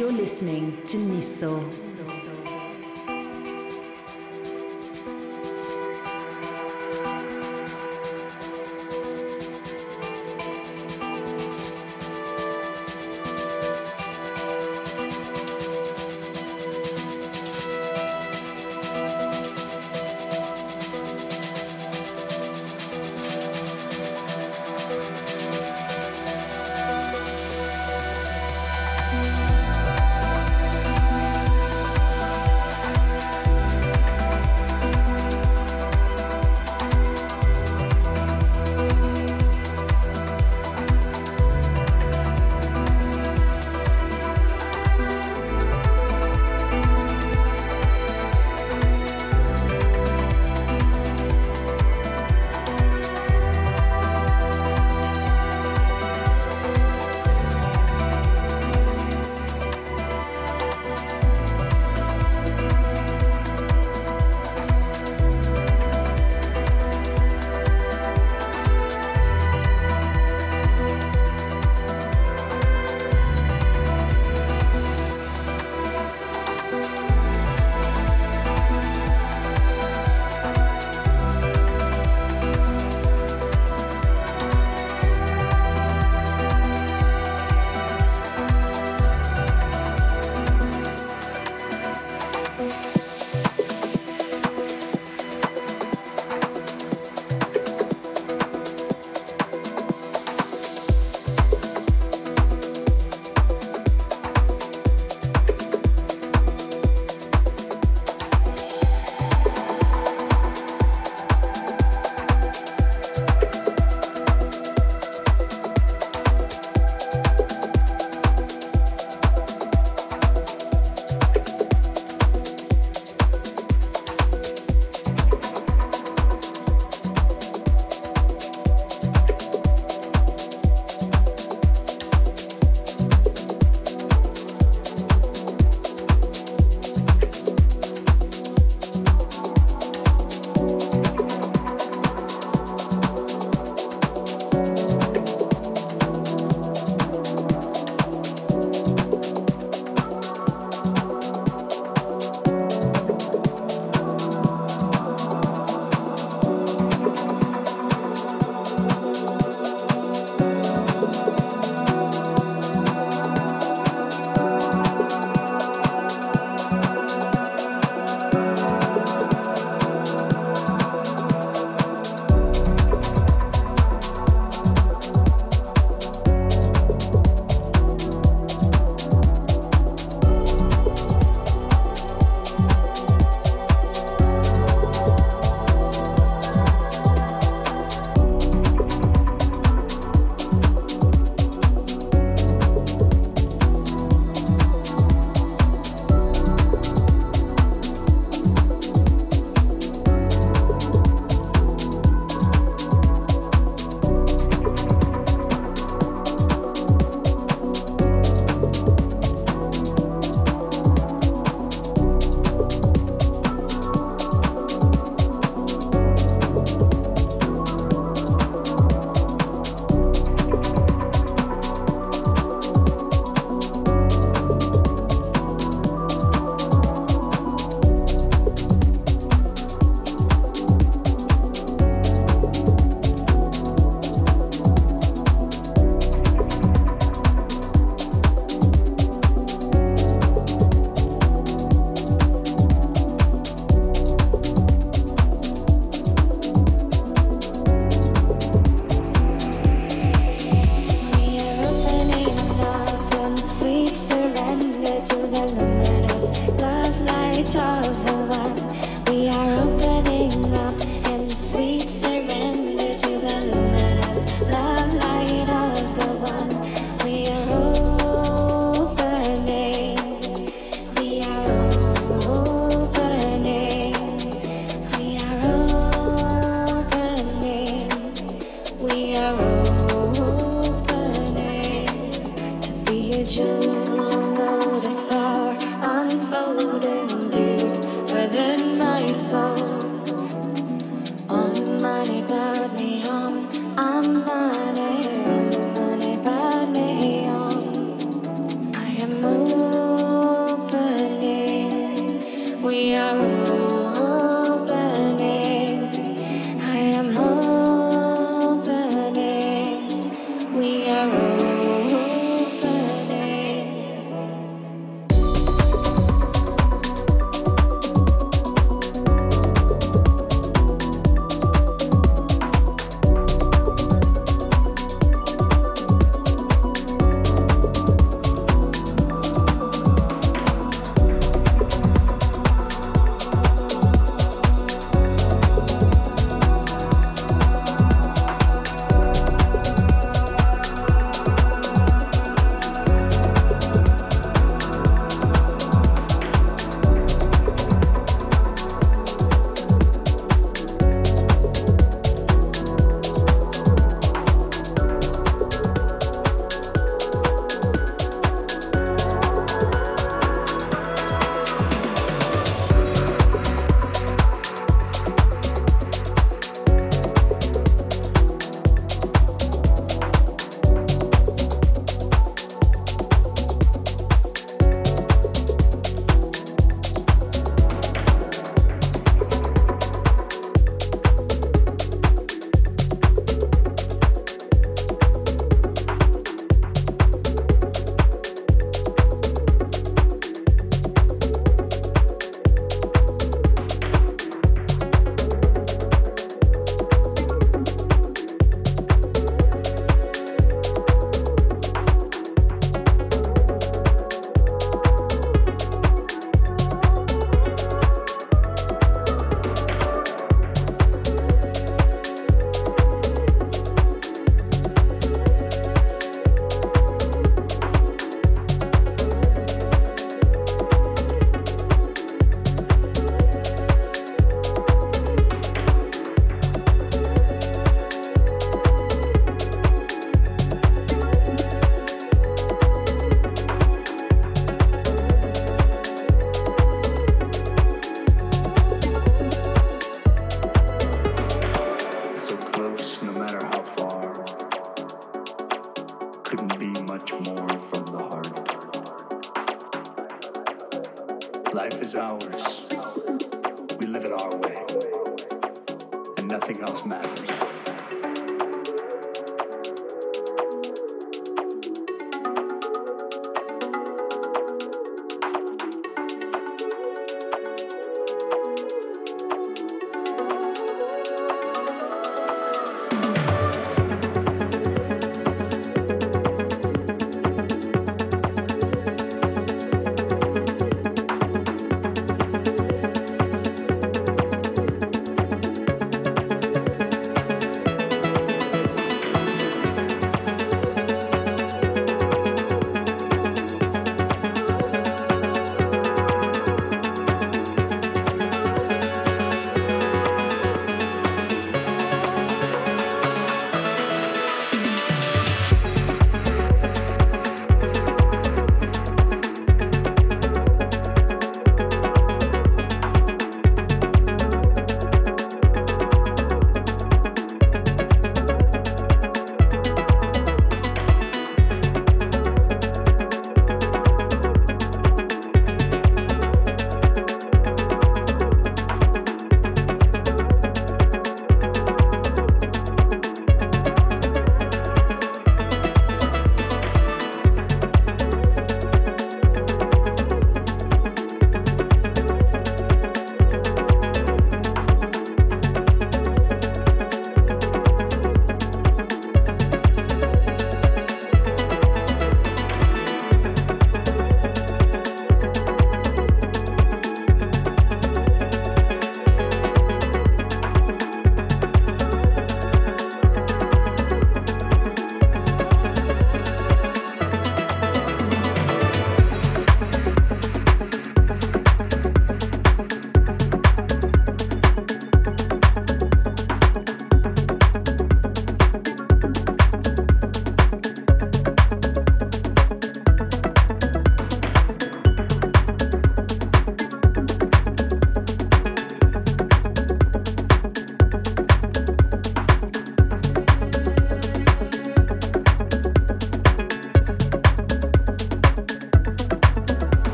You're listening to Nisso.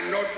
Rich